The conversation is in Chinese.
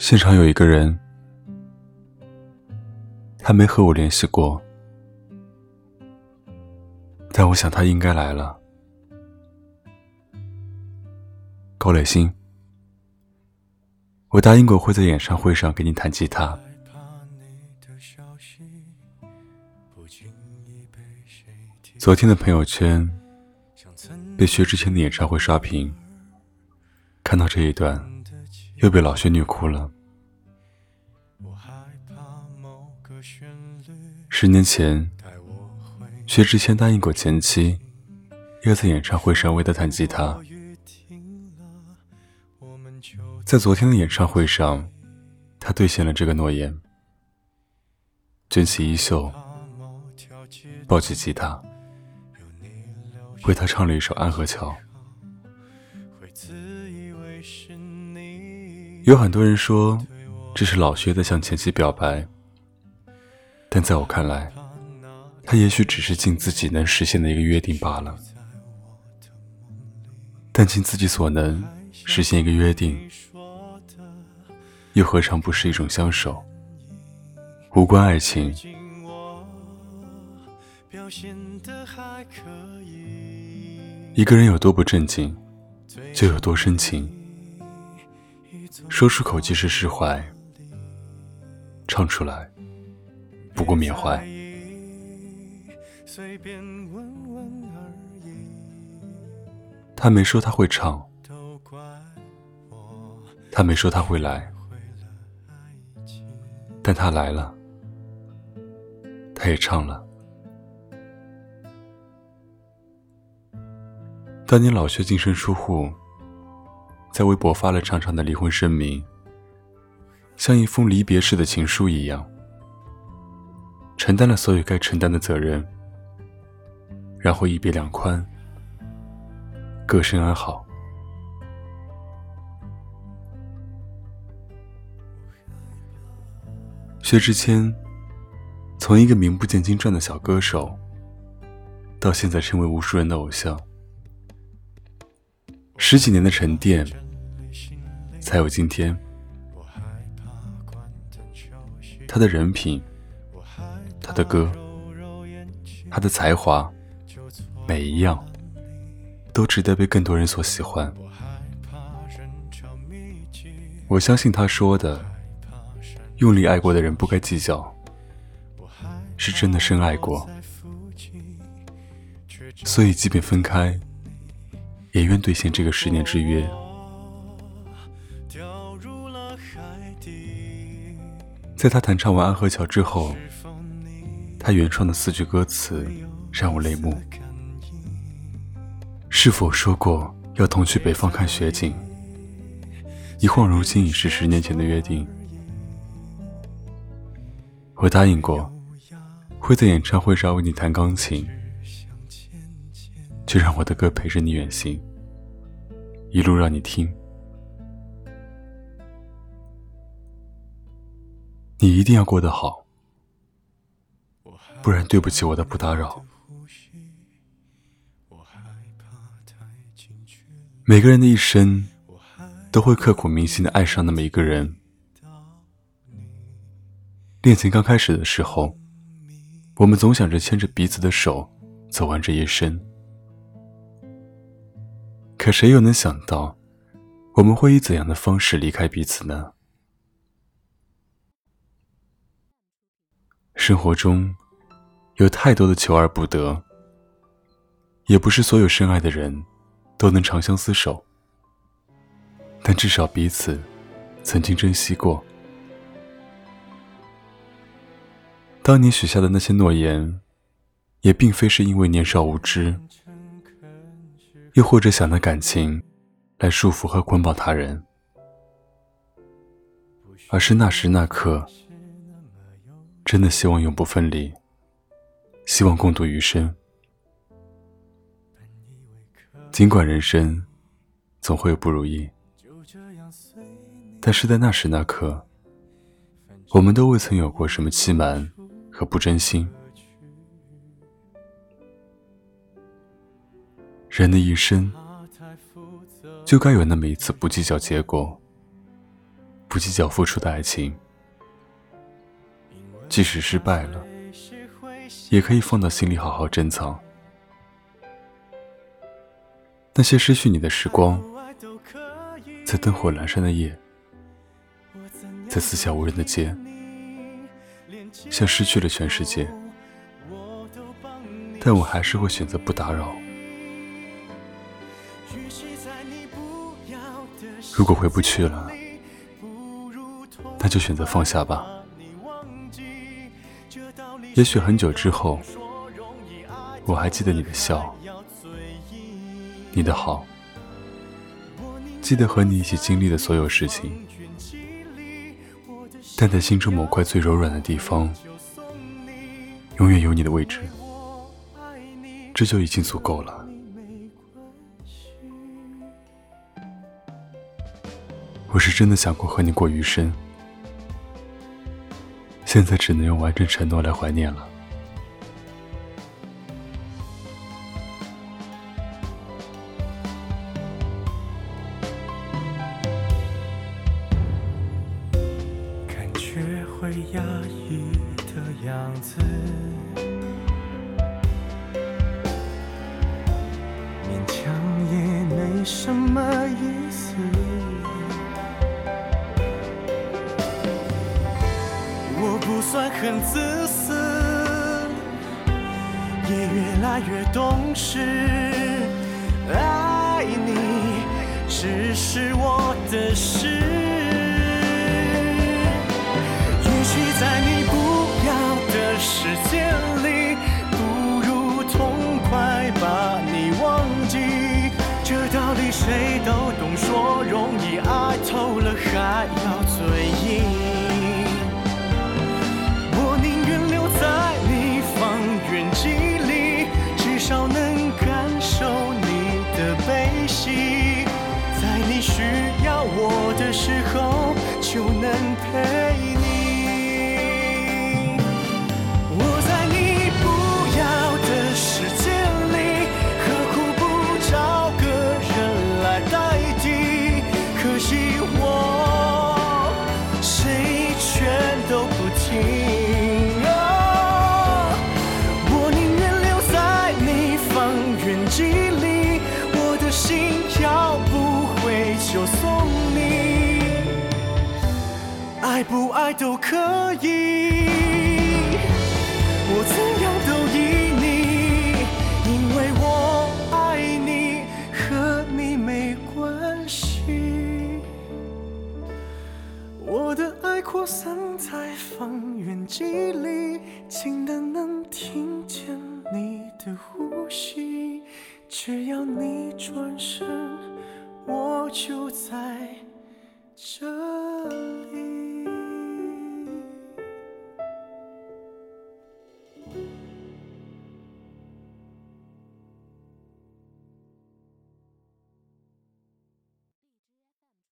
现场有一个人，他没和我联系过，但我想他应该来了。高磊鑫，我答应过会在演唱会上给你弹吉他。昨天的朋友圈被薛之谦的演唱会刷屏，看到这一段，又被老薛虐哭了。十年前，薛之谦答应过前妻，要在演唱会上为他弹吉他。在昨天的演唱会上，他兑现了这个诺言，卷起衣袖，抱起吉他。为他唱了一首《安河桥》。有很多人说，这是老薛在向前妻表白，但在我看来，他也许只是尽自己能实现的一个约定罢了。但尽自己所能实现一个约定，又何尝不是一种相守？无关爱情。一个人有多不正经，就有多深情。说出口即是释怀，唱出来不过缅怀。他没说他会唱，他没说他会来，但他来了，他也唱了。当年老薛净身出户，在微博发了长长的离婚声明，像一封离别式的情书一样，承担了所有该承担的责任，然后一别两宽，各生安好。薛之谦从一个名不见经传的小歌手，到现在成为无数人的偶像。十几年的沉淀，才有今天。他的人品，他的歌，他的才华，每一样都值得被更多人所喜欢。我相信他说的“用力爱过的人不该计较”，是真的深爱过。所以，即便分开。也愿兑现这个十年之约。在他弹唱完《安河桥》之后，他原创的四句歌词让我泪目。是否说过要同去北方看雪景？一晃如今已是十年前的约定。我答应过，会在演唱会上为你弹钢琴。就让我的歌陪着你远行，一路让你听。你一定要过得好，不然对不起我的不打扰。每个人的一生都会刻骨铭心的爱上那么一个人。恋情刚开始的时候，我们总想着牵着彼此的手走完这一生。可谁又能想到，我们会以怎样的方式离开彼此呢？生活中有太多的求而不得，也不是所有深爱的人都能长相厮守，但至少彼此曾经珍惜过。当年许下的那些诺言，也并非是因为年少无知。又或者想拿感情来束缚和捆绑他人，而是那时那刻，真的希望永不分离，希望共度余生。尽管人生总会有不如意，但是在那时那刻，我们都未曾有过什么欺瞒和不真心。人的一生，就该有那么一次不计较结果，不计较付出的爱情，即使失败了，也可以放到心里好好珍藏。那些失去你的时光，在灯火阑珊的夜，在四下无人的街，像失去了全世界，但我还是会选择不打扰。如果回不去了。那就选择放下吧。也许很久之后，我还记得你的笑，你的好，记得和你一起经历的所有事情。但在心中某块最柔软的地方，永远有你的位置，这就已经足够了。我是真的想过和你过余生。现在只能用完整承诺来怀念了。很自私，也越来越懂事。爱你只是我的事。也许在你不要的世界里，不如痛快把你忘记。这道理谁都懂，说容易，爱透了还时候就能陪爱不爱都可以，我怎样都依你，因为我爱你，和你没关系。我的爱扩散在方圆几里，近的能听见你的呼吸。只要你转身，我就在这。